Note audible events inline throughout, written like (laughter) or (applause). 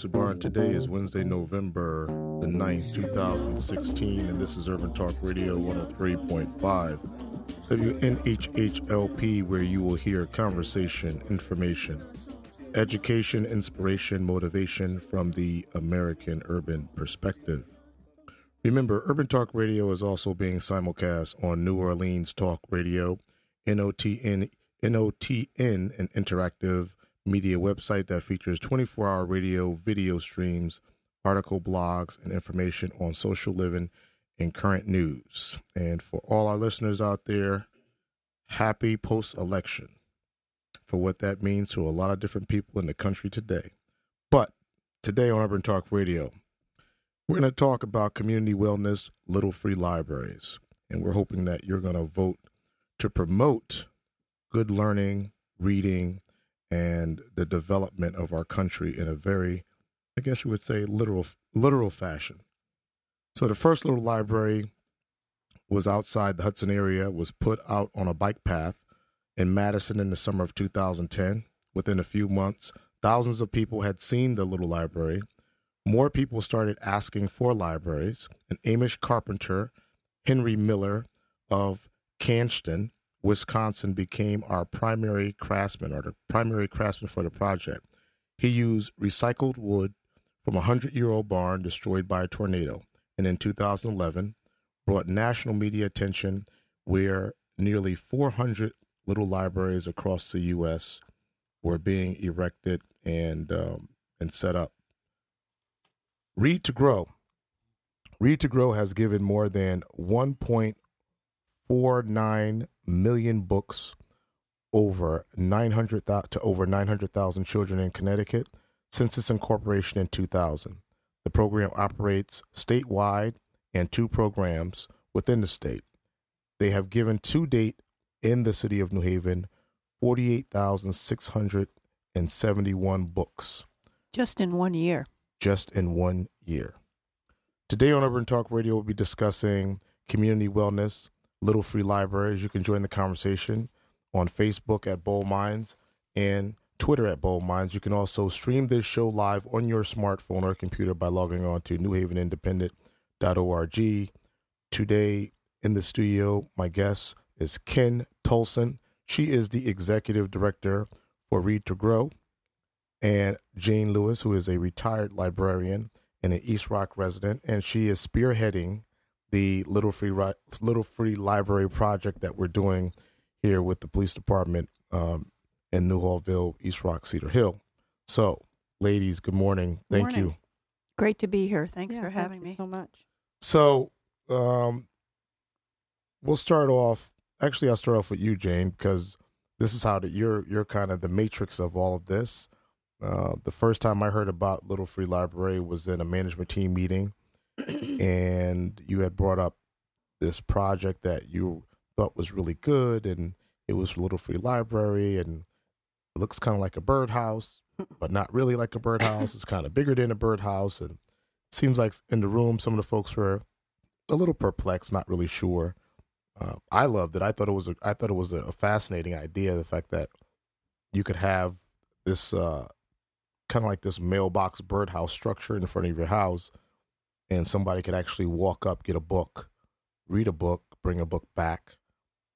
Producer bar, and today is Wednesday, November the 9th, 2016, and this is Urban Talk Radio 103.5, WNHHLP, where you will hear conversation, information, education, inspiration, motivation from the American urban perspective. Remember, Urban Talk Radio is also being simulcast on New Orleans Talk Radio, NOTN, NOTN, an interactive media website that features 24 hour radio, video streams, article blogs, and information on social living and current news. And for all our listeners out there, happy post election for what that means to a lot of different people in the country today. But today on Urban Talk Radio, we're going to talk about community wellness, little free libraries. And we're hoping that you're going to vote to promote good learning, reading, and the development of our country in a very, I guess you would say, literal literal fashion. So the first little library was outside the Hudson area, was put out on a bike path in Madison in the summer of 2010. Within a few months, thousands of people had seen the little library. More people started asking for libraries. An Amish carpenter, Henry Miller of Cashton, Wisconsin, became our primary craftsman or the primary craftsman for the project. He used recycled wood from a hundred year old barn destroyed by a tornado, and in 2011 brought national media attention where nearly 400 little libraries across the U.S. were being erected and um, and set up. Read to Grow. Read to Grow has given more than 1.49 million books over 900 to over 900,000 children in Connecticut since its incorporation in 2000. The program operates statewide and two programs within the state. They have given to date in the city of New Haven 48,671 books Just in one year. just in one year. Today on Urban Talk Radio, we'll be discussing community wellness, little free libraries. You can join the conversation on Facebook at Bold Minds and Twitter at Bold Minds. You can also stream this show live on your smartphone or computer by logging on to newhavenindependent.org. Today in the studio, my guest is Ken Tolson. She is the executive director for Read to Grow and Jane Lewis, who is a retired librarian and an East Rock resident, and she is spearheading the Little Free Ri- Little Free Library project that we're doing here with the police department um, in Newhallville, East Rock, Cedar Hill. So, ladies, good morning. Thank morning. you. Great to be here. Thanks Yeah, for thank having you me. so much. So, um, we'll start off. Actually, I'll start off with you, Jane, because this is how that you're you're kind of the matrix of all of this. Uh, the first time I heard about Little Free Library was in a management team meeting, (clears throat) and you had brought up this project that you thought was really good, and it was a Little Free Library, and it looks kind of like a birdhouse, but not really like a birdhouse. It's kind of bigger than a birdhouse, and seems like in the room some of the folks were a little perplexed, not really sure. Uh, I loved it. I thought it was a, I thought it was a, fascinating idea. The fact that you could have this uh, kind of like this mailbox birdhouse structure in front of your house, and somebody could actually walk up, get a book, read a book, bring a book back,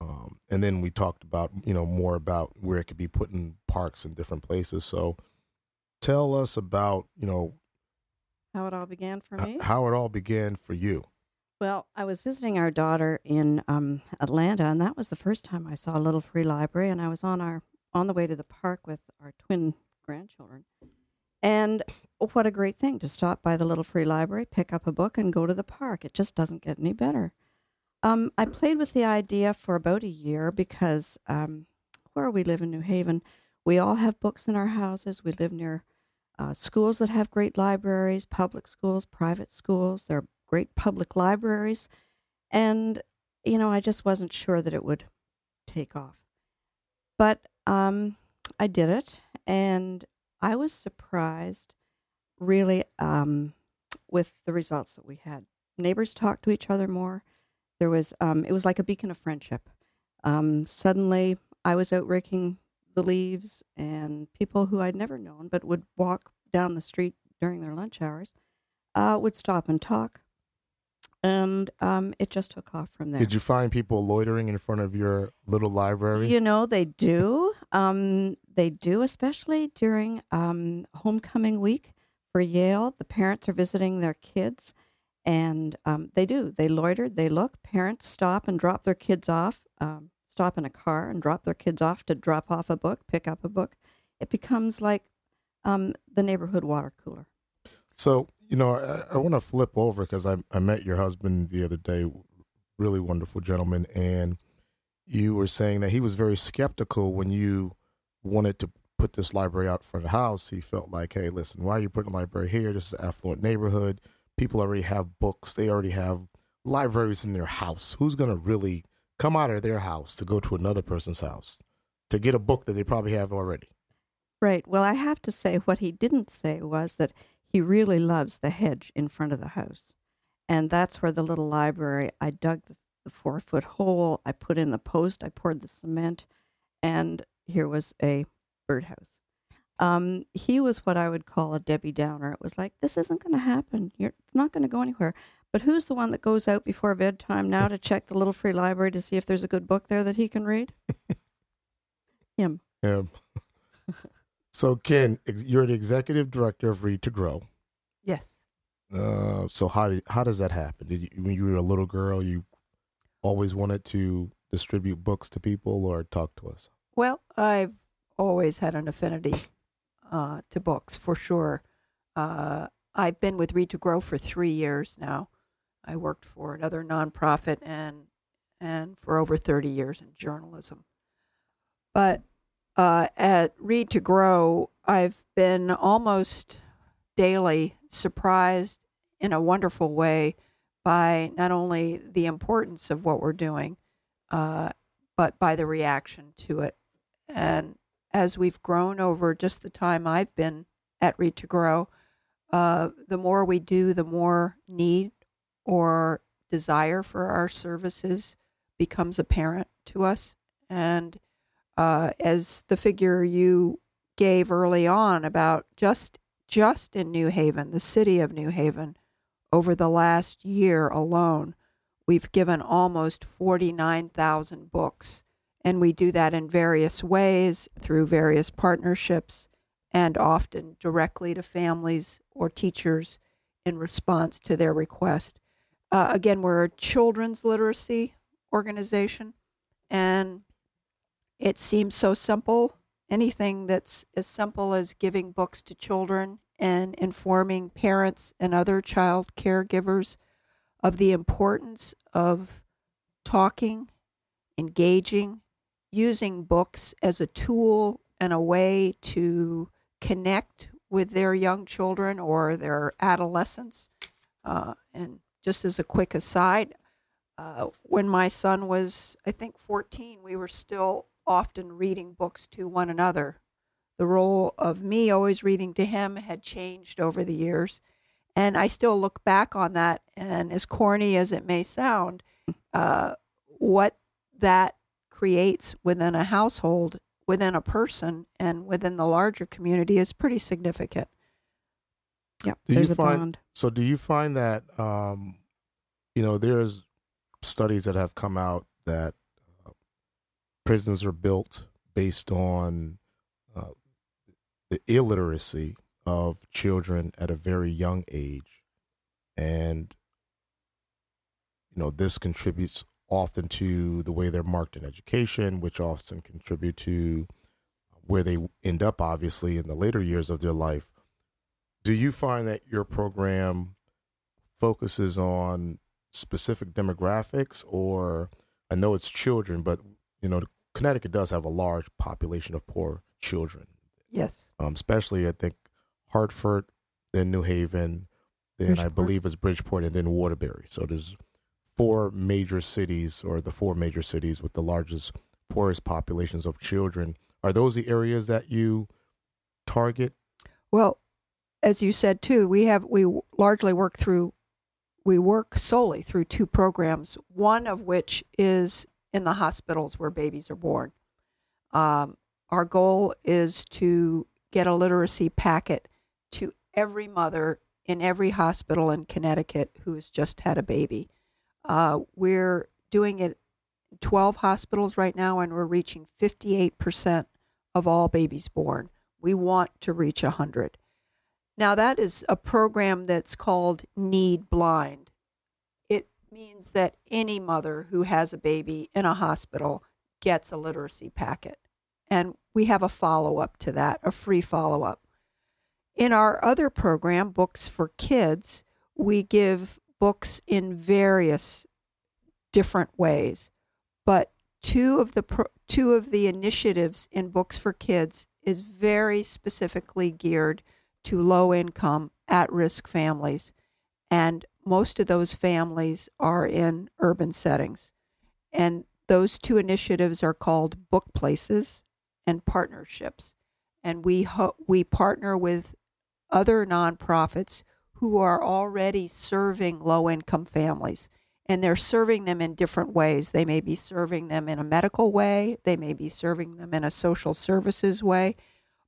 um, and then we talked about you know more about where it could be put in parks and different places. So tell us about you know How it all began for me? how it all began for you. Well, I was visiting our daughter in um, Atlanta, and that was the first time I saw a little free library. And I was on our on the way to the park with our twin grandchildren, and what a great thing to stop by the little free library, pick up a book, and go to the park. It just doesn't get any better. Um, I played with the idea for about a year because um, where we live in New Haven, we all have books in our houses. We live near uh, schools that have great libraries, public schools, private schools. There are great public libraries. And, you know, I just wasn't sure that it would take off. But um, I did it, and I was surprised really um, with the results that we had. Neighbors talked to each other more. There was, um, it was like a beacon of friendship. Um, suddenly, I was out raking the leaves, and people who I'd never known but would walk down the street during their lunch hours uh, would stop and talk. And um, it just took off from there. Did you find people loitering in front of your little library? You know, they do. Um, they do, especially during um, homecoming week for Yale. The parents are visiting their kids, and um, they do. They loiter, they look. Parents stop and drop their kids off, um, stop in a car and drop their kids off to drop off a book, pick up a book. It becomes like um, the neighborhood water cooler. So, you know, I, I want to flip over because I, I met your husband the other day, really wonderful gentleman, and you were saying that he was very skeptical when you wanted to put this library out front of the house. He felt like, hey, listen, why are you putting a library here? This is an affluent neighborhood. People already have books. They already have libraries in their house. Who's going to really come out of their house to go to another person's house to get a book that they probably have already? Right. Well, I have to say, what he didn't say was that he really loves the hedge in front of the house. And that's where the little library, I dug the, the four foot hole, I put in the post, I poured the cement, and here was a birdhouse. Um, he was what I would call a Debbie Downer. It was like, this isn't going to happen. You're it's not going to go anywhere. But who's the one that goes out before bedtime now to check the little free library to see if there's a good book there that he can read? (laughs) Him. Yeah. (laughs) so, Ken, ex- you're the executive director of Read to Grow. Yes. Uh, so how did, how does that happen? Did you, when you were a little girl, you always wanted to distribute books to people or talk to us? Well, I've always had an affinity uh, to books for sure. Uh, I've been with Read to Grow for three years now. I worked for another nonprofit and and for over 30 years in journalism. But uh, at Read to Grow, I've been almost daily surprised in a wonderful way by not only the importance of what we're doing, uh, but by the reaction to it. And as we've grown over just the time I've been at Read to Grow, uh, the more we do, the more need or desire for our services becomes apparent to us. And uh, as the figure you gave early on about just just in New Haven, the city of New Haven, over the last year alone, we've given almost 49,000 books. And we do that in various ways through various partnerships and often directly to families or teachers in response to their request. Uh, again, we're a children's literacy organization, and it seems so simple. Anything that's as simple as giving books to children and informing parents and other child caregivers of the importance of talking, engaging, using books as a tool and a way to connect with their young children or their adolescents. Uh, and just as a quick aside, uh, when my son was, I think, 14, we were still often reading books to one another. The role of me always reading to him had changed over the years. And I still look back on that, and as corny as it may sound, uh, what that creates within a household, within a person, and within the larger community is pretty significant. Yep. Do there's you a find bond. so? Do you find that um, you know there's studies that have come out that uh, prisons are built based on uh, the illiteracy of children at a very young age, and you know this contributes often to the way they're marked in education, which often contribute to where they end up, obviously in the later years of their life. Do you find that your program focuses on specific demographics, or I know it's children, but you know, Connecticut does have a large population of poor children, Yes. um, especially I think Hartford, then New Haven, then I believe it's Bridgeport, and then Waterbury. So there's four major cities, or the four major cities with the largest, poorest populations of children. Are those the areas that you target? Well, as you said too, we have we largely work through we work solely through two programs. One of which is in the hospitals where babies are born. Um, our goal is to get a literacy packet to every mother in every hospital in Connecticut who has just had a baby. Uh, we're doing it in 12 hospitals right now, and we're reaching 58% of all babies born. We want to reach 100. Now, that is a program that's called Need Blind. It means that any mother who has a baby in a hospital gets a literacy packet. And we have a follow up to that, a free follow up. In our other program, Books for Kids, we give books in various different ways. But two of the pro- two of the initiatives in Books for Kids is very specifically geared to low income at risk families and most of those families are in urban settings. And those two initiatives are called book places and partnerships. And we ho- we partner with other nonprofits who are already serving low income families. And they're serving them in different ways. They may be serving them in a medical way, they may be serving them in a social services way.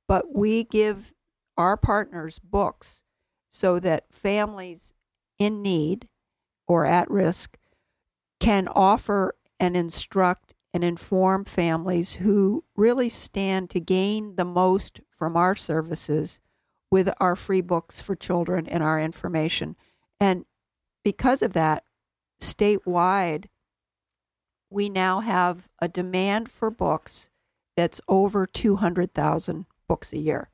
But we give our partners books so that families in need or at risk can offer and instruct and inform families who really stand to gain the most from our services with our free books for children and our information. And because of that, statewide, we now have a demand for books that's over 200,000 books a year.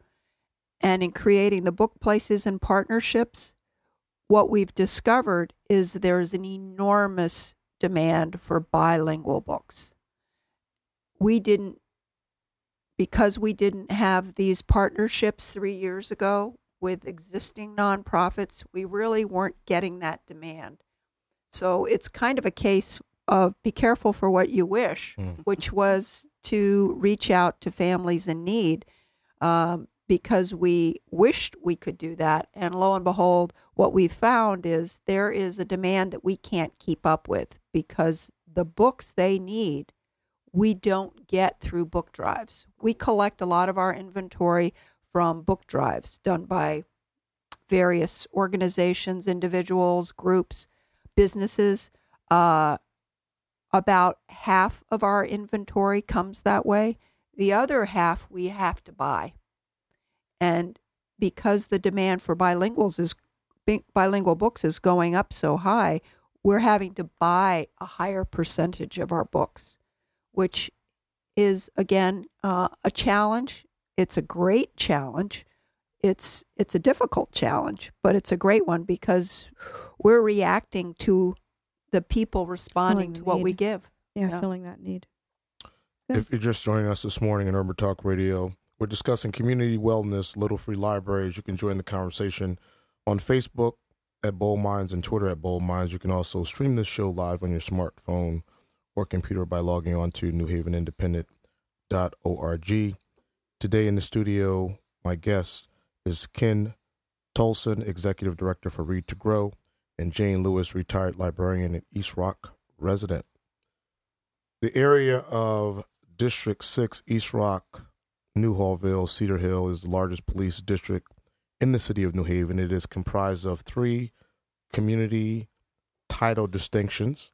And in creating the book places and partnerships, what we've discovered is there's an enormous demand for bilingual books. We didn't, because we didn't have these partnerships three years ago with existing nonprofits, we really weren't getting that demand. So it's kind of a case of be careful for what you wish, Mm. which was to reach out to families in need. Um, because we wished we could do that. And lo and behold, what we found is there is a demand that we can't keep up with because the books they need, we don't get through book drives. We collect a lot of our inventory from book drives done by various organizations, individuals, groups, businesses. Uh, about half of our inventory comes that way. The other half we have to buy. And because the demand for bilinguals is bilingual books is going up so high, we're having to buy a higher percentage of our books, which is again uh, a challenge. It's a great challenge. It's it's a difficult challenge, but it's a great one because we're reacting to the people responding Filling the to what we give. Yeah, Yeah. filling that need. Good. If you're just joining us this morning in Urban Talk Radio, we're discussing community wellness, Little Free Libraries. You can join the conversation on Facebook at Bold Minds and Twitter at Bold Minds. You can also stream this show live on your smartphone or computer by logging on to newhavenindependent.org. Today in the studio, my guest is Ken Tolson, Executive Director for Read to Grow, and Jane Lewis, retired librarian and East Rock resident. The area of District 6, East Rock, Newhallville, Cedar Hill is the largest police district in the city of New Haven. It is comprised of three community title distinctions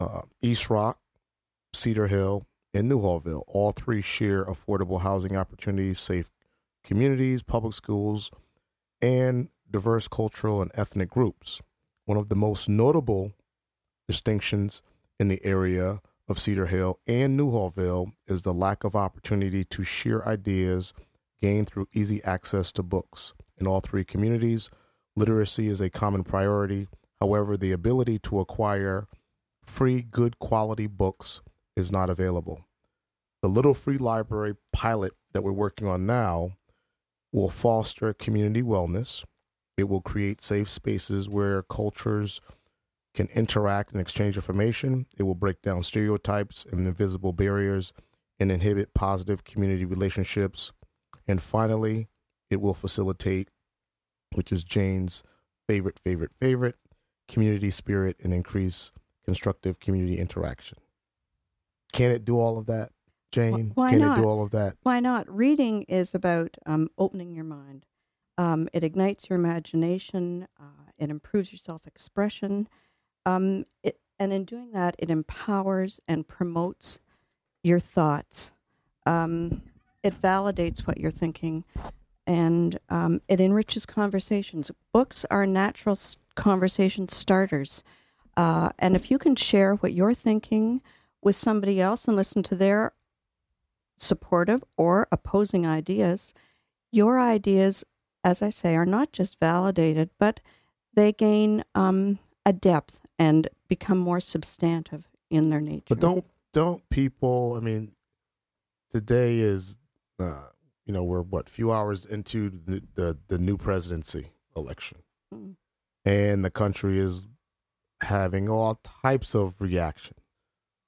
uh, East Rock, Cedar Hill, and Newhallville. All three share affordable housing opportunities, safe communities, public schools, and diverse cultural and ethnic groups. One of the most notable distinctions in the area of Cedar Hill and Newhallville is the lack of opportunity to share ideas gained through easy access to books in all three communities. Literacy is a common priority. However, the ability to acquire free, good quality books is not available. The Little Free Library pilot that we're working on now will foster community wellness. It will create safe spaces where cultures can interact and exchange information. It will break down stereotypes and invisible barriers and inhibit positive community relationships. And finally, it will facilitate, which is Jane's favorite, favorite, favorite, community spirit and increase constructive community interaction. Can it do all of that, Jane? Why Can not? it do all of that? Why not? Reading is about um, opening your mind. Um, it ignites your imagination. Uh, it improves your self expression. Um, it, and in doing that, it empowers and promotes your thoughts. Um, it validates what you're thinking and um, it enriches conversations. Books are natural s- conversation starters. Uh, and if you can share what you're thinking with somebody else and listen to their supportive or opposing ideas, your ideas, as I say, are not just validated, but they gain um, a depth and become more substantive in their nature. But don't don't people? I mean, today is uh, you know we're what few hours into the the, the new presidency election, Mm. and the country is having all types of reaction.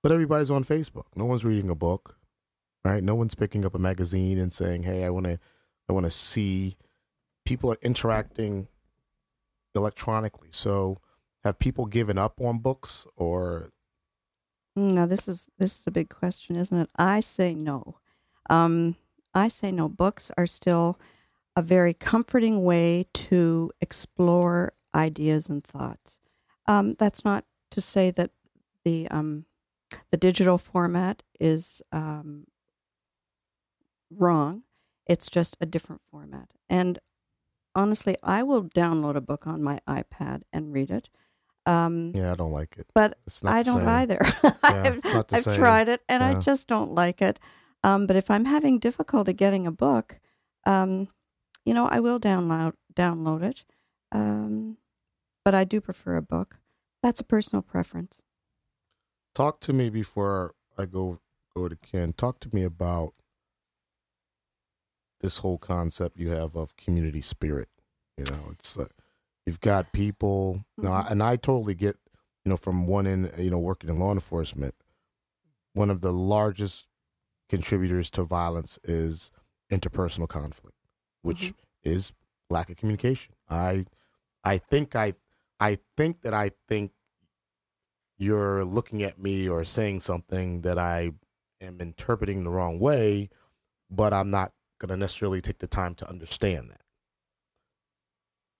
But everybody's on Facebook. No one's reading a book, right? No one's picking up a magazine and saying, "Hey, I want to, I want to see." People are interacting electronically. So, have people given up on books, or no? This is this is a big question, isn't it? I say no. Um, I say no. Books are still a very comforting way to explore ideas and thoughts. Um, that's not to say that the um, the digital format is um, wrong. It's just a different format. And honestly, I will download a book on my iPad and read it. Um, yeah, I don't like it. but I don't same. either. (laughs) Yeah, I've, it's not the I've tried it and I just don't like it. Um, but if I'm having difficulty getting a book, um, you know, I will download download it. Um, but I do prefer a book. That's a personal preference. talk to me before I go go to Ken. Talk to me about this whole concept you have of community spirit. You know, it's uh, you've got people now, and I totally get. You know, from one end, you know, working in law enforcement, one of the largest contributors to violence is interpersonal conflict, which is lack of communication. I, I think I, I think that I think you're looking at me or saying something that I am interpreting the wrong way, but I'm not going to necessarily take the time to understand that.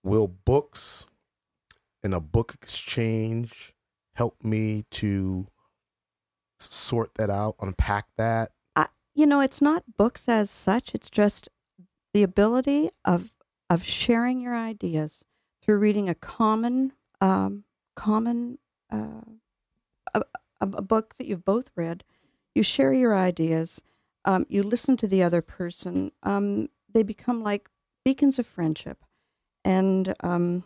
Will books in a book exchange help me to sort that out, unpack that? You know, it's not books as such. It's just the ability of of sharing your ideas through reading a common um, common uh, a, a book that you've both read. You share your ideas. Um, you listen to the other person. Um, they become like beacons of friendship, and um,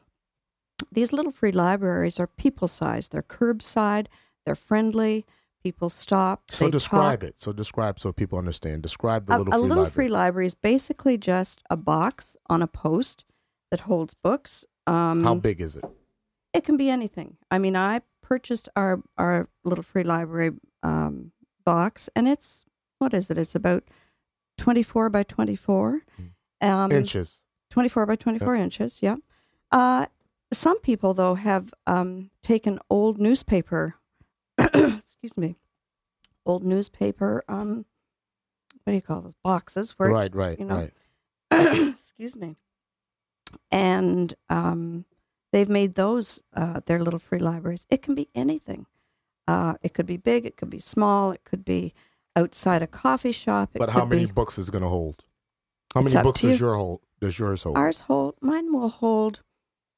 these little free libraries are people sized. They're curbside. They're friendly. People stop. So describe talk. it. So describe so people understand. Describe the A, little a little library. free library is basically just a box on a post that holds books. Um, How big is it? It can be anything. I mean, I purchased our our little free library um, box, and it's what is it? It's about twenty four by twenty four. Um, Inches. 24 by 24 inches, yeah. Uh, some people, though, have um, taken old newspaper, (coughs) excuse me, old newspaper, um, what do you call those, boxes? Where, right, right, you know, right. (coughs) excuse me. And um, they've made those uh, their little free libraries. It can be anything. Uh, it could be big, it could be small, it could be outside a coffee shop. It But how many be- books is it going to hold? How many books does you. your hold? Does yours hold? Ours hold mine will hold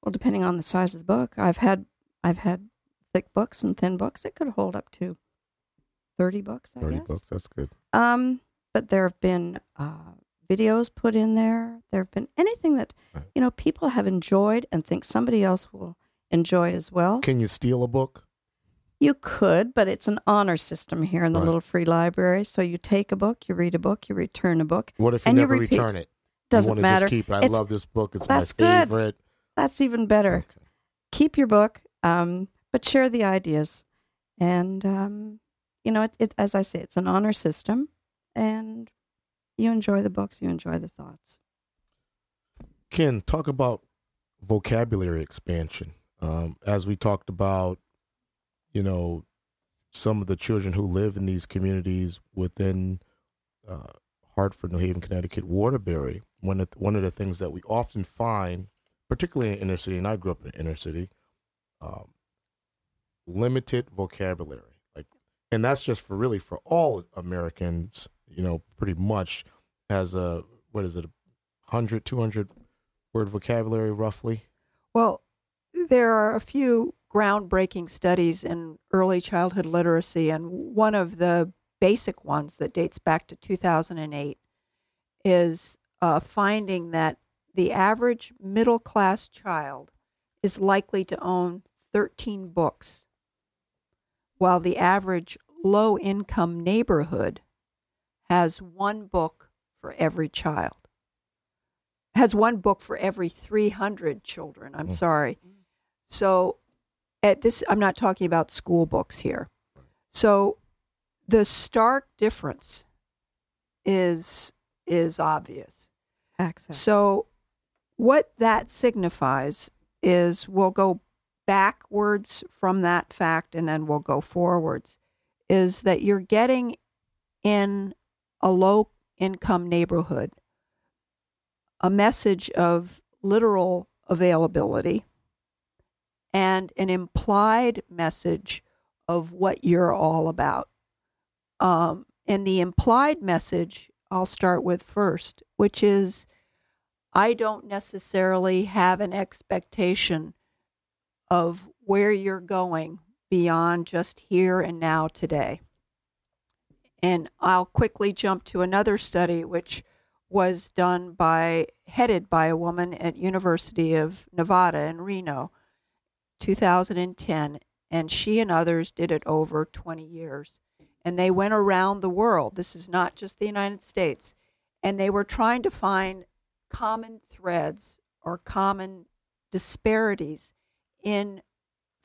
well depending on the size of the book. I've had I've had thick books and thin books. It could hold up to thirty books, I Thirty guess. books. That's good. Um, but there have been uh, videos put in there. There have been anything that you know people have enjoyed and think somebody else will enjoy as well. Can you steal a book? You could, but it's an honor system here in the Right. little free library. So you take a book, you read a book, you return a book. What if you you never repeat. return it? Doesn't you matter. just keep it. I It's- love this book. It's That's my good. favorite. That's even better. Okay. Keep your book, um, but share the ideas. And um, you know, it, it, as I say, it's an honor system, and you enjoy the books, you enjoy the thoughts. Ken, talk about vocabulary expansion. Um, as we talked about, you know, some of the children who live in these communities within uh, Hartford, New Haven, Connecticut, Waterbury. One of the, one of the things that we often find, particularly in inner city, and I grew up in inner city, um, limited vocabulary. Like, and that's just for really for all Americans. You know, pretty much has a what is it, 100, 200 word vocabulary roughly. Well, there are a few groundbreaking studies in early childhood literacy, and one of the basic ones that dates back to 2008 is uh, finding that the average middle class child is likely to own 13 books, while the average low income neighborhood has one book for every child. Has one book for every 300 children. I'm Mm. sorry. So, at this, I'm not talking about school books here. So, the stark difference is is obvious. Access. So, what that signifies is we'll go backwards from that fact and then we'll go forwards. Is that you're getting in a low income neighborhood a message of literal availability and an implied message of what you're all about. Um, and the implied message I'll start with first, which is I don't necessarily have an expectation of where you're going beyond just here and now today. And I'll quickly jump to another study which was done by headed by a woman at University of Nevada in Reno 2010 and she and others did it over 20 years. And they went around the world. This is not just the United States. And they were trying to find common threads or common disparities in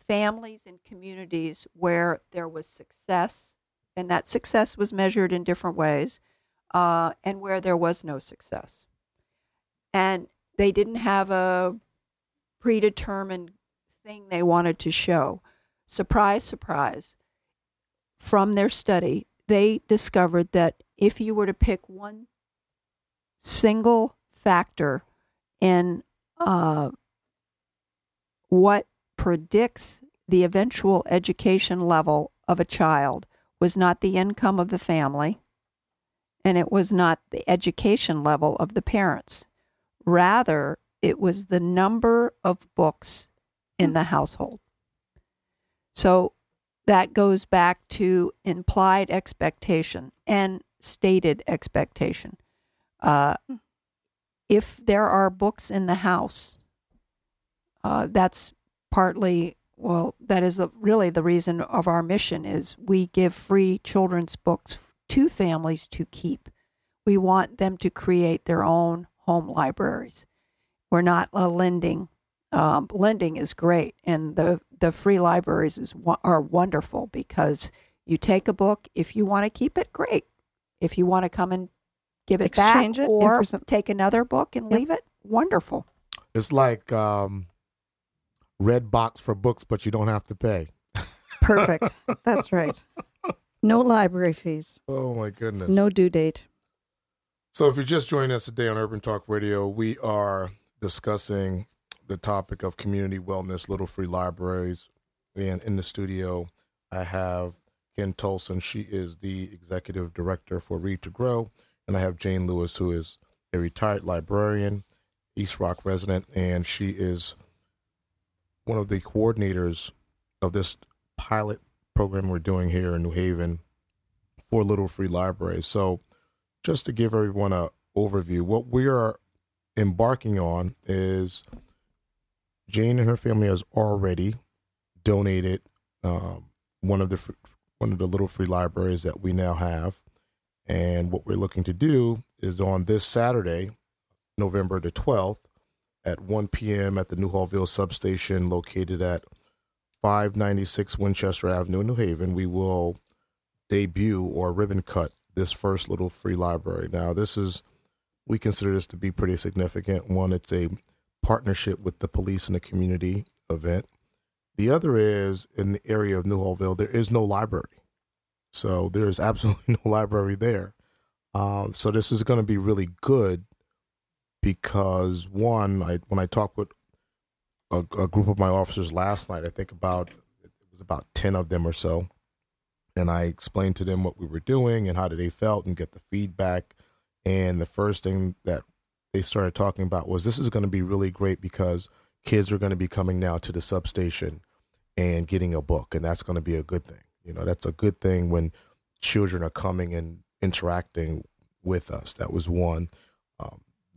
families and communities where there was success and that success was measured in different ways uh, and where there was no success. And they didn't have a predetermined thing they wanted to show. Surprise, surprise. From their study, they discovered that if you were to pick one single factor in uh, what predicts the eventual education level of a child was not the income of the family and it was not the education level of the parents. Rather, it was the number of books in the household. So that goes back to implied expectation and stated expectation. Uh, if there are books in the house, uh, that's partly well that is the, really the reason of our mission is we give free children's books to families to keep. We want them to create their own home libraries. We're not a lending um, lending is great and the the free libraries is are wonderful because you take a book if you want to keep it great. If you want to come and give it Exchange back it, or some- take another book and Yep. leave it wonderful. It's like um, Redbox for books, but you don't have to pay. Perfect. That's right. No library fees. Oh my goodness. No due date. So, if you're just joining us today on Urban Talk Radio, we are discussing the topic of community wellness, little free libraries. And in the studio, I have Ken Tolson. She is the executive director for Read to Grow. And I have Jane Lewis, who is a retired librarian, East Rock resident, and she is one of the coordinators of this pilot program we're doing here in New Haven for Little Free Libraries. So, just to give everyone a, overview. What we are embarking on is Jane and her family has already donated um, one of the one of the little free libraries that we now have, and what we're looking to do is on this Saturday, November the twelfth, at 1 p.m. at the Newhallville substation located at 596 Winchester Avenue, in New Haven. We will debut or ribbon cut this first little free library. Now, this is we consider this to be pretty significant. One, it's a partnership with the police and the community event. The other is in the area of Newhallville, there is no library. So there is (laughs) absolutely no library there. Um, so this is going to be really good because one, I when I talked with a, a group of my officers last night, I think about it was about ten of them or so, and I explained to them what we were doing and how they felt and get the feedback. And the first thing that they started talking about was this is going to be really great because kids are going to be coming now to the substation and getting a book, and that's going to be a good thing. You know, that's a good thing when children are coming and interacting with us. That was one.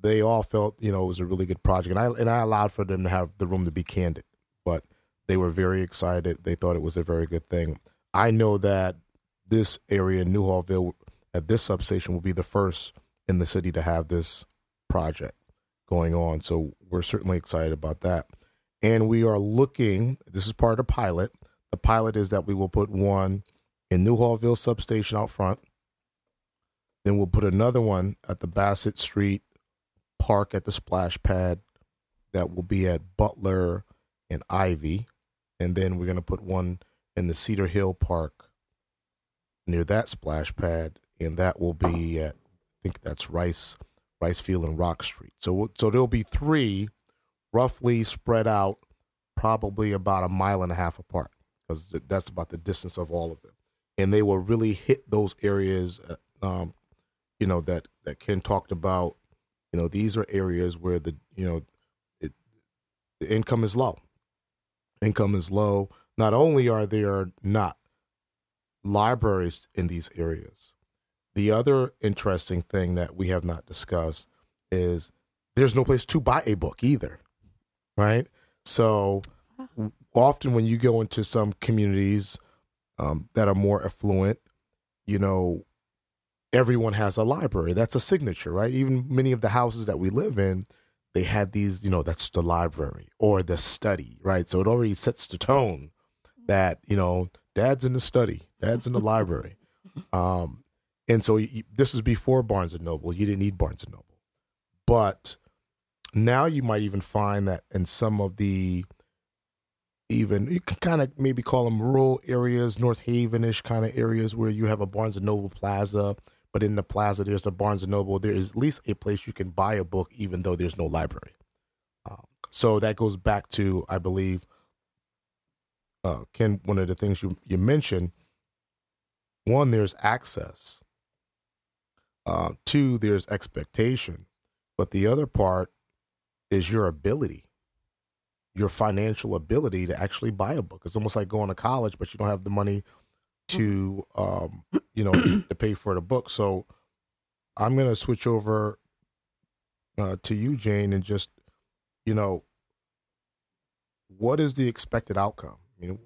They all felt, you know, it was a really good project, and I and I allowed for them to have the room to be candid, but they were very excited. They thought it was a very good thing. I know that this area, Newhallville, at this substation, will be the first in the city to have this project going on. So we're certainly excited about that. And we are looking, this is part of the pilot. The pilot is that we will put one in Newhallville substation out front. Then we'll put another one at the Bassett Street Park at the splash pad. That will be at Butler and Ivy. And then we're going to put one in the Cedar Hill Park near that splash pad. And that will be at, I think that's Rice Rice Field and Rock Street. So so there'll be three, roughly spread out, probably about a mile and a half apart, because that's about the distance of all of them, and they will really hit those areas, uh, um, you know that that Ken talked about. You know, these are areas where the you know, it, the income is low. Income is low. Not only are there not libraries in these areas, the other interesting thing that we have not discussed is there's no place to buy a book either, right? So often when you go into some communities um, that are more affluent, you know, everyone has a library. That's a signature, right? Even many of the houses that we live in, they had these, you know, that's the library or the study, right? So it already sets the tone that, you know, dad's in the study, dad's in the (laughs) library. Um, and so you, this was before Barnes and Noble. You didn't need Barnes and Noble, but now you might even find that in some of the even you can kind of maybe call them rural areas, North Havenish kind of areas where you have a Barnes and Noble plaza, but in the plaza there's a Barnes and Noble. There is at least a place you can buy a book, even though there's no library. Um, so that goes back to I believe, uh, Ken. One of the things you you mentioned. One, there's access. Uh, two, there's expectation, but the other part is your ability, your financial ability to actually buy a book. It's almost like going to college, but you don't have the money to, um, you know, to pay for the book. So I'm going to switch over uh, to you, Jane, and just, you know, what is the expected outcome? I mean,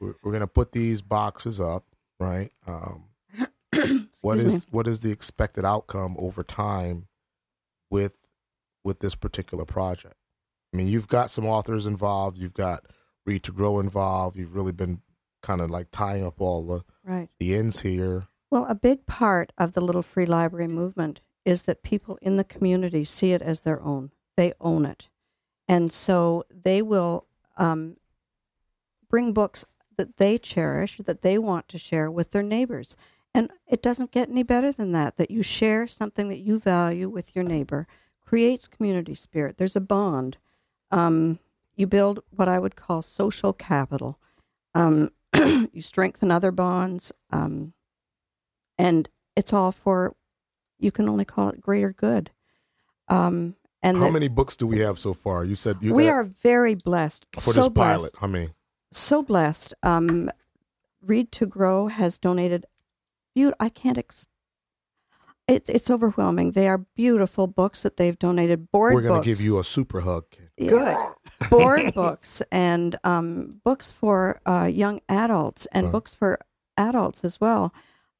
we're, we're going to put these boxes up, right? Um, (coughs) what is what is the expected outcome over time with with this particular project? I mean, you've got some authors involved, you've got Read to Grow involved, you've really been kind of like tying up all the Right. the ends here. Well, a big part of the Little Free Library movement is that people in the community see it as their own. They own it. And so they will um, bring books that they cherish, that they want to share with their neighbors. And it doesn't get any better than that, that you share something that you value with your neighbor creates community spirit. There's a bond. Um, you build what I would call social capital. Um, (clears throat) you strengthen other bonds. Um, and it's all for you can only call it greater good um and how the- many books do we have so far? You said you we got- are very blessed for so this blessed pilot. How many? so blessed um read to grow has donated you i can't ex- It, it's overwhelming. They are beautiful books that they've donated. Board We're going to give you a super hug. Kid. Good. Board (laughs) books and um, books for uh, young adults and Right. books for adults as well.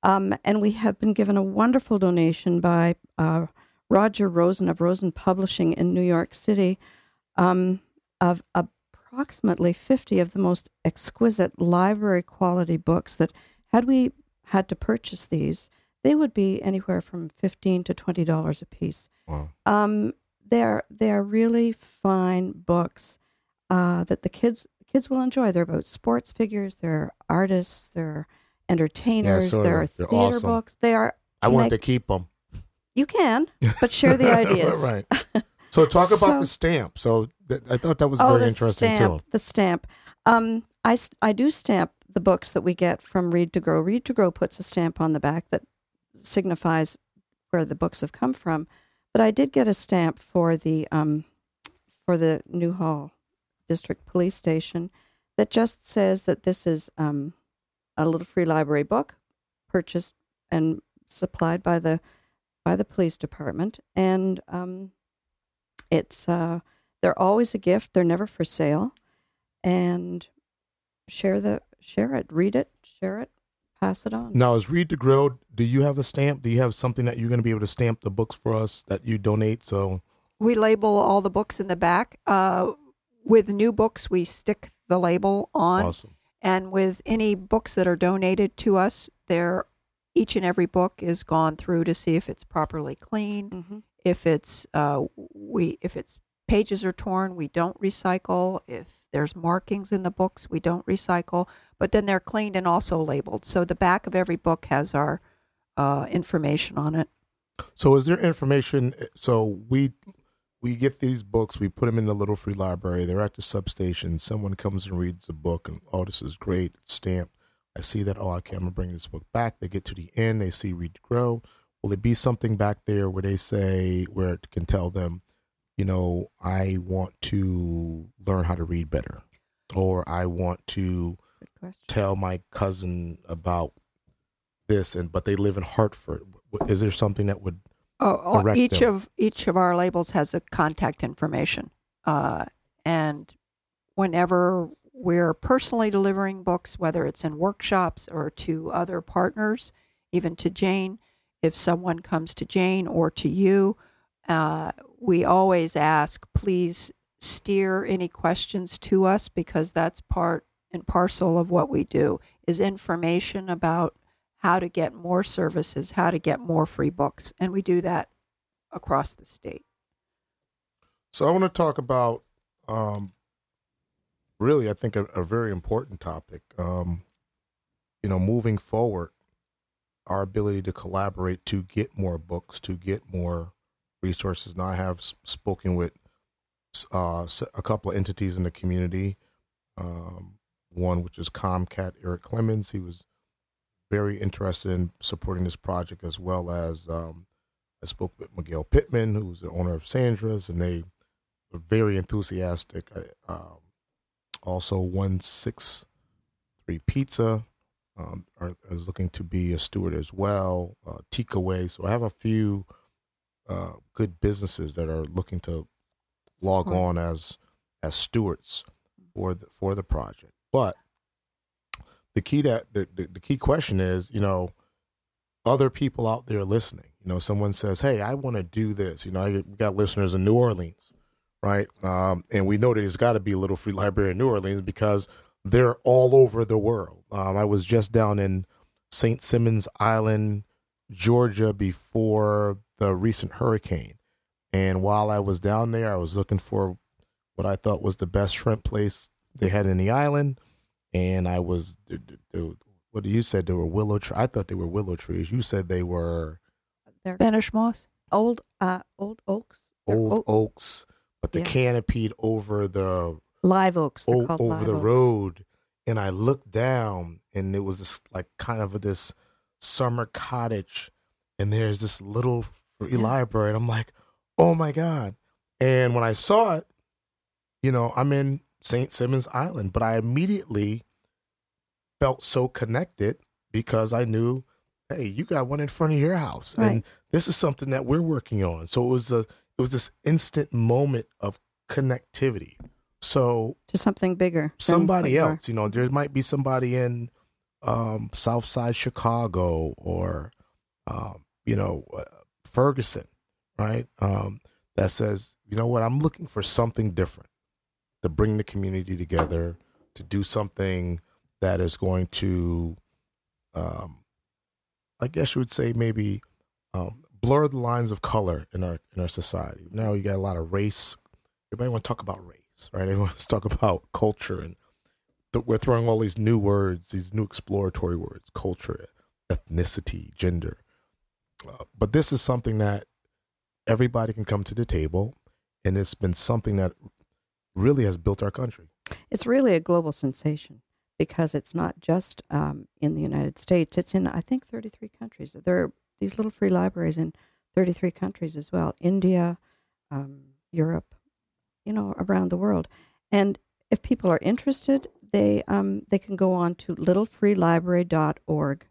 Um, and we have been given a wonderful donation by uh, Roger Rosen of Rosen Publishing in New York City um, of approximately 50 of the most exquisite library quality books that, had we had to purchase these, they would be anywhere from 15 to $20 a piece. Wow. Um, they're they're really fine books uh, that the kids kids will enjoy. They're about sports figures. They're artists. They're entertainers. so they're, they're theater awesome. books. They are. I want to keep them. You can, but share the (laughs) ideas. right. So talk about So- the stamp. So th- I thought that was oh, very interesting stamp, too. The stamp. Um, I I do stamp the books that we get from Read to Grow. Read to Grow puts a stamp on the back that signifies where the books have come from. But I did get a stamp for the um, for the Newhall District Police Station that just says that this is um, a little free library book purchased and supplied by the by the police department, and um, it's uh, they're always a gift. They're never for sale, and share the share it, read it, share it, pass it on. Now, as Read to Grow, do you have a stamp? Do you have something that you're going to be able to stamp the books for us that you donate? So We label all the books in the back. Uh, with new books, we stick the label on. awesome. And with any books that are donated to us, there each and every book is gone through to see if it's properly cleaned. hmm If it's uh, we if it's pages are torn, we don't recycle. If there's markings in the books, we don't recycle. But then they're cleaned and also labeled. So the back of every book has our uh, information on it. So is there information? So we we get these books, we put them in the little free library. They're at the substation. Someone comes and reads the book, and oh, this is great. It's stamped. I see that. Oh, okay, I'm gonna bring this book back. They get to the end. They see Read Grow. Will it be something back there where they say where it can tell them, you know, I want to learn how to read better, or I want to tell my cousin about this, and but they live in Hartford. Is there something that would Oh, oh, each them. of each of our labels has a contact information, uh, and whenever we're personally delivering books, whether it's in workshops or to other partners, even to Jane, if someone comes to Jane or to you, uh, we always ask, please steer any questions to us because that's part and parcel of what we do is information about how to get more services, how to get more free books, and we do that across the state. So I want to talk about, um, really, I think a, a very important topic. Um, you know, moving forward, our ability to collaborate to get more books, to get more resources. Now, I have spoken with uh, a couple of entities in the community. Um, one which is Comcast, Eric Clemens. He was very interested in supporting this project, as well as um, I spoke with Miguel Pittman, who's the owner of Sandra's, and they were very enthusiastic. I, um, also, one six three pizza um, are, is looking to be a steward as well. Uh, Takeaway. So I have a few uh, good businesses that are looking to log Support. on as as stewards for the for the project. But the key that the, the, key question is, you know, other people out there listening. You know, someone says, "Hey, I want to do this." You know, I, we got listeners in New Orleans, right? Um, and we know that there's got to be a little free library in New Orleans because they're all over the world. Um, I was just down in St. Simons Island, Georgia, before the recent hurricane, and while I was down there, I was looking for what I thought was the best shrimp place they had in the island, and I was. What you said they were willow trees. I thought they were willow trees. You said they were They're Spanish moss. old uh, old oaks. They're old oak- oaks, but the Yeah. canopied over the live oaks. O- over live the oaks. road, and I looked down, and it was this like kind of this summer cottage, and there's this little free Yeah. library, and I'm like, oh my god! And when I saw it, you know, I'm in St. Simons Island, but I immediately felt so connected because I knew, hey, you got one in front of your house, and this is something that we're working on. So it was a it was this instant moment of connectivity. So To something bigger. somebody what you are. else, you know, there might be somebody in um, South Side Chicago or um, you know uh, Ferguson, right? Um, that says, you know what, I'm looking for something different to bring the community together, to do something that is going to, um, I guess you would say maybe um, blur the lines of color in our in our society. Now you got a lot of race. Everybody want to talk about race, right? Everyone wants to talk (laughs) about culture, and we're throwing all these new words, these new exploratory words: culture, ethnicity, gender. Uh, but this is something that everybody can come to the table, and it's been something that really has built our country. It's really a global sensation because it's not just um, in the United States. It's in, I think, 33 countries. There are these little free libraries in 33 countries as well India, um, Europe, you know, around the world. And if people are interested, they, um, they can go on to littlefreelibrary.org.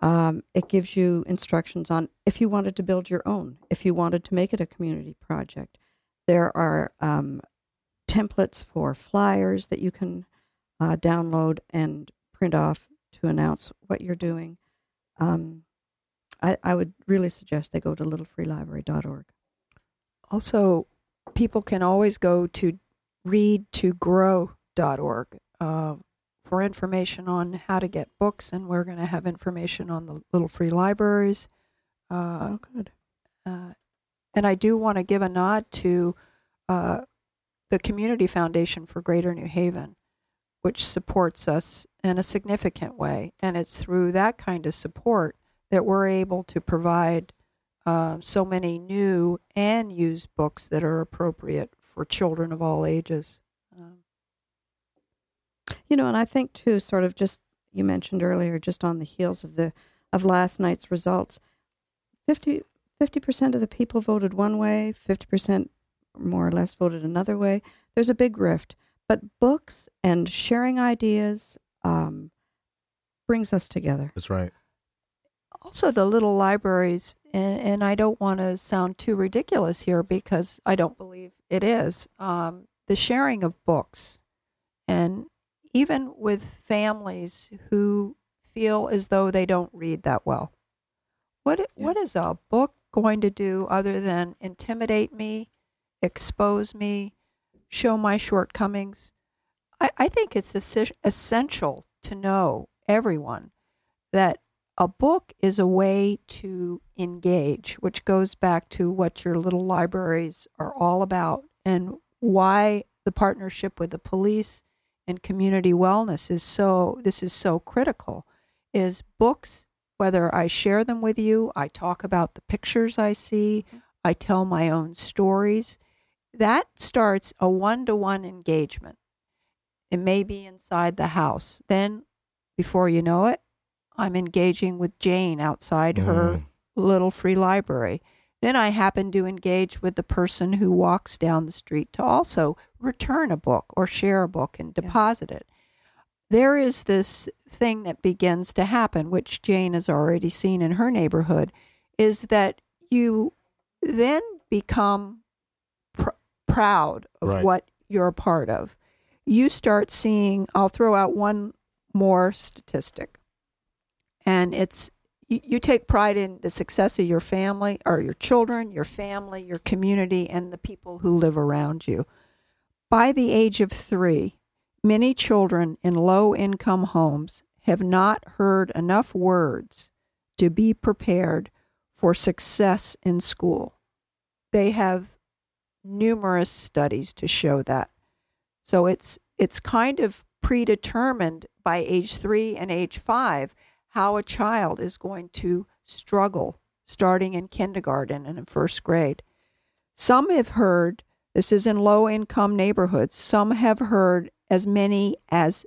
Um, it gives you instructions on if you wanted to build your own, if you wanted to make it a community project. There are um, templates for flyers that you can uh, download and print off to announce what you're doing. Um, I, I would really suggest they go to littlefreelibrary.org. Also, people can always go to readtogrow.org uh, for information on how to get books, and we're going to have information on the little free libraries. Uh, oh, good. uh, and I do want to give a nod to uh, the Community Foundation for Greater New Haven, which supports us in a significant way. And it's through that kind of support that we're able to provide uh, so many new and used books that are appropriate for children of all ages. You know, and I think too, sort of just you mentioned earlier, just on the heels of the of last night's results, 50 percent of the people voted one way, fifty percent more or less voted another way. There's a big rift, but books and sharing ideas um, brings us together. That's right. also the little libraries and, and i don't want to sound too ridiculous here because i don't believe it is um, the sharing of books and even with families who feel as though they don't read that well what Yeah. what is a book going to do other than intimidate me expose me show my shortcomings i, I think it's essential to know everyone that a book is a way to engage, which goes back to what your little libraries are all about and why the partnership with the police and community wellness is so this is so critical is books whether I share them with you, I talk about the pictures I see, I tell my own stories. That starts a one-to-one engagement. It may be inside the house. Then before you know it, I'm engaging with Jane outside her Mm. little free library. Then I happen to engage with the person who walks down the street to also return a book or share a book and Yeah. deposit it. There is this thing that begins to happen, which Jane has already seen in her neighborhood, is that you then become pr- proud of Right. what you're a part of. You start seeing, I'll throw out one more statistic and it's you, take pride in the success of your family or your children, your family, your community, and the people who live around you. By the age of three, many children in low income homes have not heard enough words to be prepared for success in school. They have numerous studies to show that. So it's it's kind of predetermined by age 3 and age 5 how a child is going to struggle starting in kindergarten and in first grade. Some have heard, this is in low income neighborhoods, some have heard as many as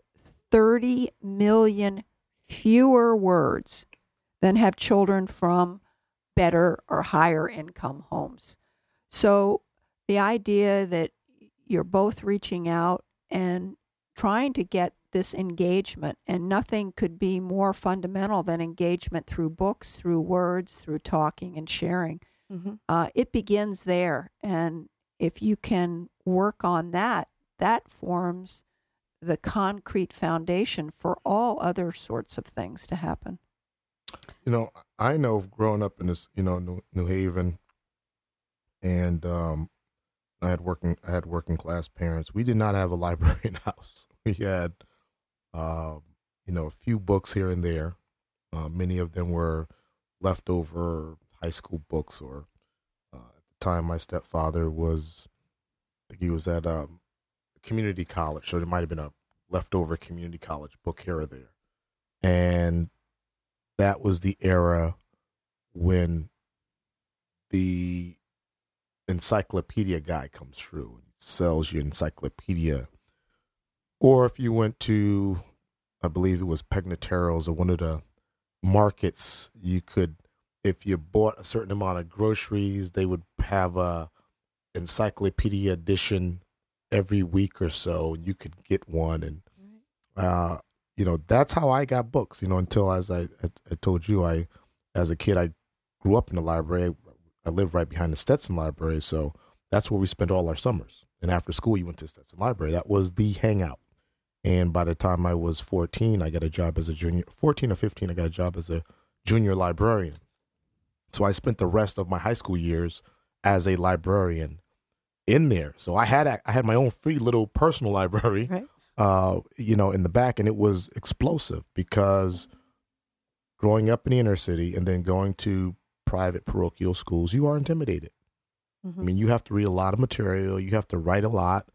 30 million fewer words than have children from better or higher income homes. So the idea that you're both reaching out and trying to get this engagement, and nothing could be more fundamental than engagement through books, through words, through talking and sharing. Mm-hmm. Uh, it begins there, and if you can work on that, that forms the concrete foundation for all other sorts of things to happen. You know, I know growing up in this, you know, New, New Haven, and um, I had working, I had working class parents. We did not have a (laughs) library in house. We had, um, you know, a few books here and there. Uh, many of them were leftover high school books, or uh, at the time, my stepfather was, I think he was at um, community college, so there might have been a leftover community college book here or there, and that was the era when the encyclopedia guy comes through and sells your encyclopedia. Or if you went to, I believe it was Pegnateros or one of the markets, you could, if you bought a certain amount of groceries, they would have a encyclopedia edition every week or so. And you could get one, and uh, you know that's how I got books. You know, until as I, I, I told you, I as a kid I grew up in the library. I lived right behind the Stetson Library, so that's where we spent all our summers. And after school, you went to Stetson Library. That was the hangout. And by the time I was 14, I got a job as a junior. 14 or 15, I got a job as a junior librarian. So I spent the rest of my high school years as a librarian in there. So I had I had my own free little personal (laughs) library, Right. uh, you know, in the back, and it was explosive because growing up in the inner city and then going to private parochial schools, you are intimidated. Mhm. I mean, you have to read a lot of material. You have to write a lot.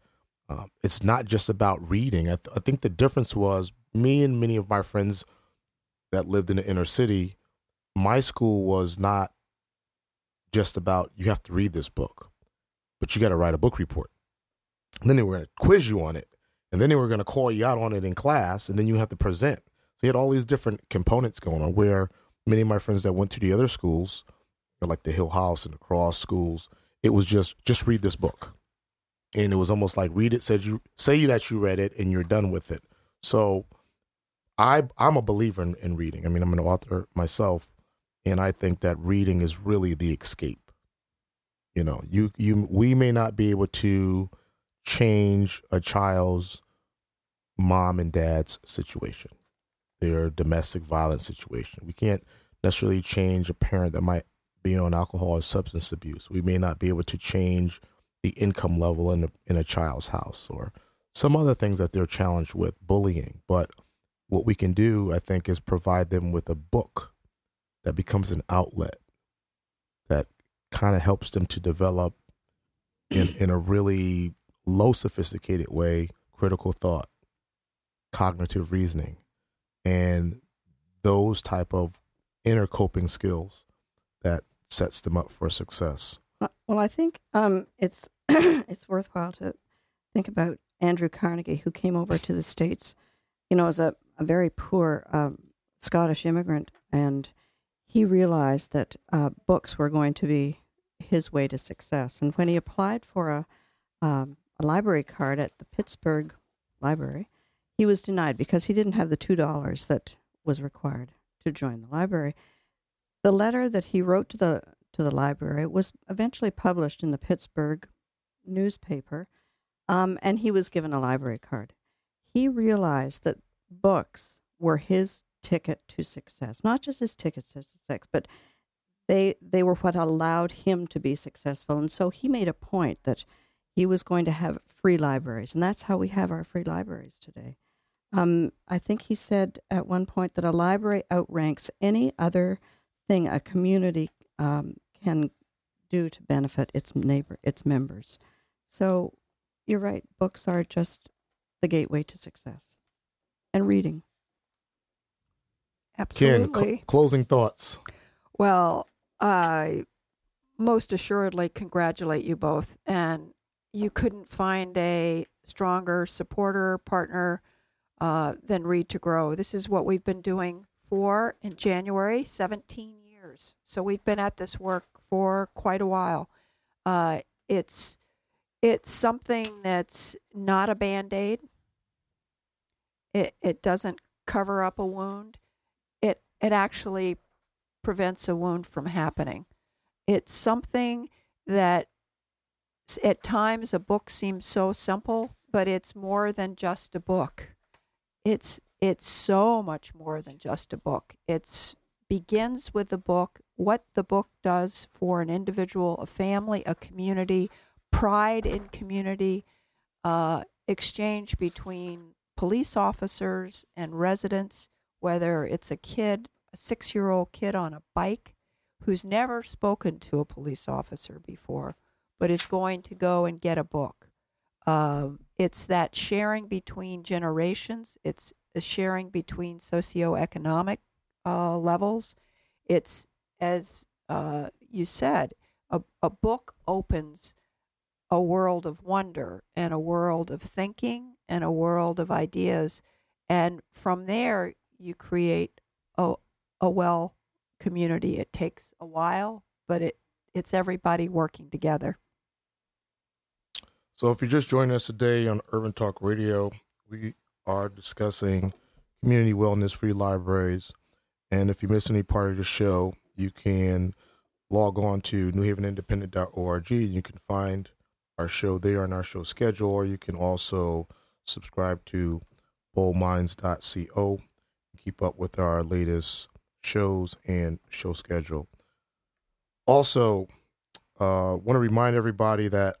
Um, it's not just about reading. I, th- I think the difference was me and many of my friends that lived in the inner city. My school was not just about you have to read this book, but you got to write a book report. And then they were going to quiz you on it, and then they were going to call you out on it in class, and then you have to present. So you had all these different components going on. Where many of my friends that went to the other schools, like the Hillhouse and the Cross schools, it was just just read this book and it was almost like read it said you say that you read it and you're done with it. So i i'm a believer in, in reading. I mean i'm an author myself and i think that reading is really the escape. You know you you we may not be able to change a child's mom and dad's situation their domestic violence situation. We can't necessarily change a parent that might be on alcohol or substance abuse. We may not be able to change the income level in a, in a child's house or some other things that they're challenged with, bullying. But what we can do, I think, is provide them with a book that becomes an outlet that kind of helps them to develop in, in a really low sophisticated way critical thought, cognitive reasoning, and those type of inner coping skills that sets them up for success. Uh, Well, I think um, it's (clears throat) it's worthwhile to think about Andrew Carnegie, who came over to the states, you know, as a, a very poor um, Scottish immigrant, and he realized that uh, books were going to be his way to success. And when he applied for a um, a library card at the Pittsburgh Library, he was denied because he didn't have the two dollars that was required to join the library. The letter that he wrote to the to the library It was eventually published in the Pittsburgh newspaper, um, and he was given a library card. He realized that books were his ticket to success, not just his ticket to success, but they they were what allowed him to be successful. And so he made a point that he was going to have free libraries, and that's how we have our free libraries today. Um, I think he said at one point that a library outranks any other thing a community um, can do to benefit its neighbor, its members. So you're right. Books are just the gateway to success, and reading. Ken, Absolutely. cl- closing thoughts. Well, I most assuredly congratulate you both. And you couldn't find a stronger supporter, partner uh, than Read to Grow. This is what we've been doing for, in January, 17 years. So we've been at this work for quite a while. Uh, it's it's something that's not a band aid. It it doesn't cover up a wound. It it actually prevents a wound from happening. It's something that at times a book seems so simple, but it's more than just a book. It's it's so much more than just a book. It's begins with the book, what the book does for an individual, a family, a community, pride in community, uh, exchange between police officers and residents, whether it's a kid, a six year old kid on a bike who's never spoken to a police officer before, but is going to go and get a book. Um, it's that sharing between generations, it's a sharing between socioeconomic uh, levels. It's, as uh, you said, a, a book opens a world of wonder and a world of thinking and a world of ideas. And from there, you create a, a well community. It takes a while, but it, it's everybody working together. So, if you're just joining us today on Urban Talk Radio, we are discussing community wellness free libraries. And if you miss any part of the show, you can log on to newhavenindependent.org. And you can find our show there on our show schedule, or you can also subscribe to boldminds.co and keep up with our latest shows and show schedule. Also, uh, want to remind everybody that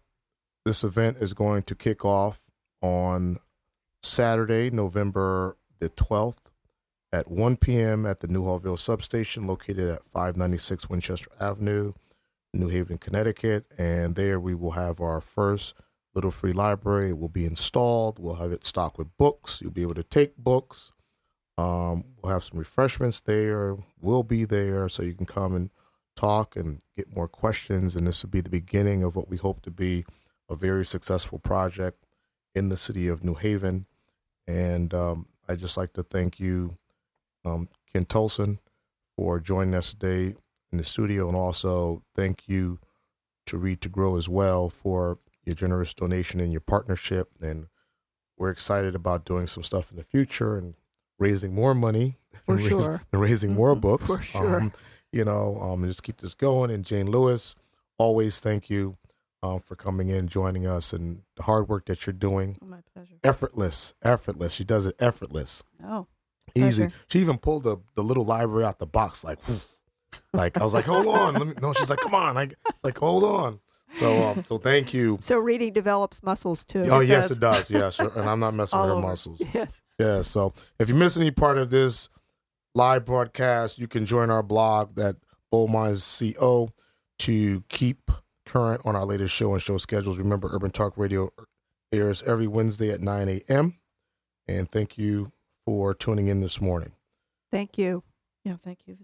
this event is going to kick off on Saturday, November the 12th at 1 p.m. at the Newhallville substation located at 596 Winchester Avenue, New Haven, Connecticut. And there we will have our first little free library. It will be installed. We'll have it stocked with books. You'll be able to take books. Um, we'll have some refreshments there. We'll be there so you can come and talk and get more questions. And this will be the beginning of what we hope to be a very successful project in the city of New Haven. And um, I'd just like to thank you, um, Ken Tolson, for joining us today in the studio. And also thank you to Read to Grow as well for your generous donation and your partnership. And we're excited about doing some stuff in the future and raising more money For and raise- sure. and raising more Mhm, books. for sure. Um, you know, um, just keep this going. And Jane Lewis, always thank you um, for coming in, joining us, and the hard work that you're doing. My pleasure. Effortless, effortless. She does it effortless, Oh, easy. Pleasure. She even pulled the the little library out the box, like, whew. like I was like, hold on, let me. No, she's like, come on, I, it's like, hold on. So, um, so thank you. so reading develops muscles too. Oh yes, it does. Yeah, sure. and I'm not messing with her over. muscles. (laughs) Yes. Yeah, so if you miss any part of this live broadcast, you can join our blog at Bold Minds CO to keep current on our latest show and show schedules. Remember, Urban Talk Radio airs every Wednesday at 9 a.m. And thank you for tuning in this morning. Thank you. Yeah, thank you.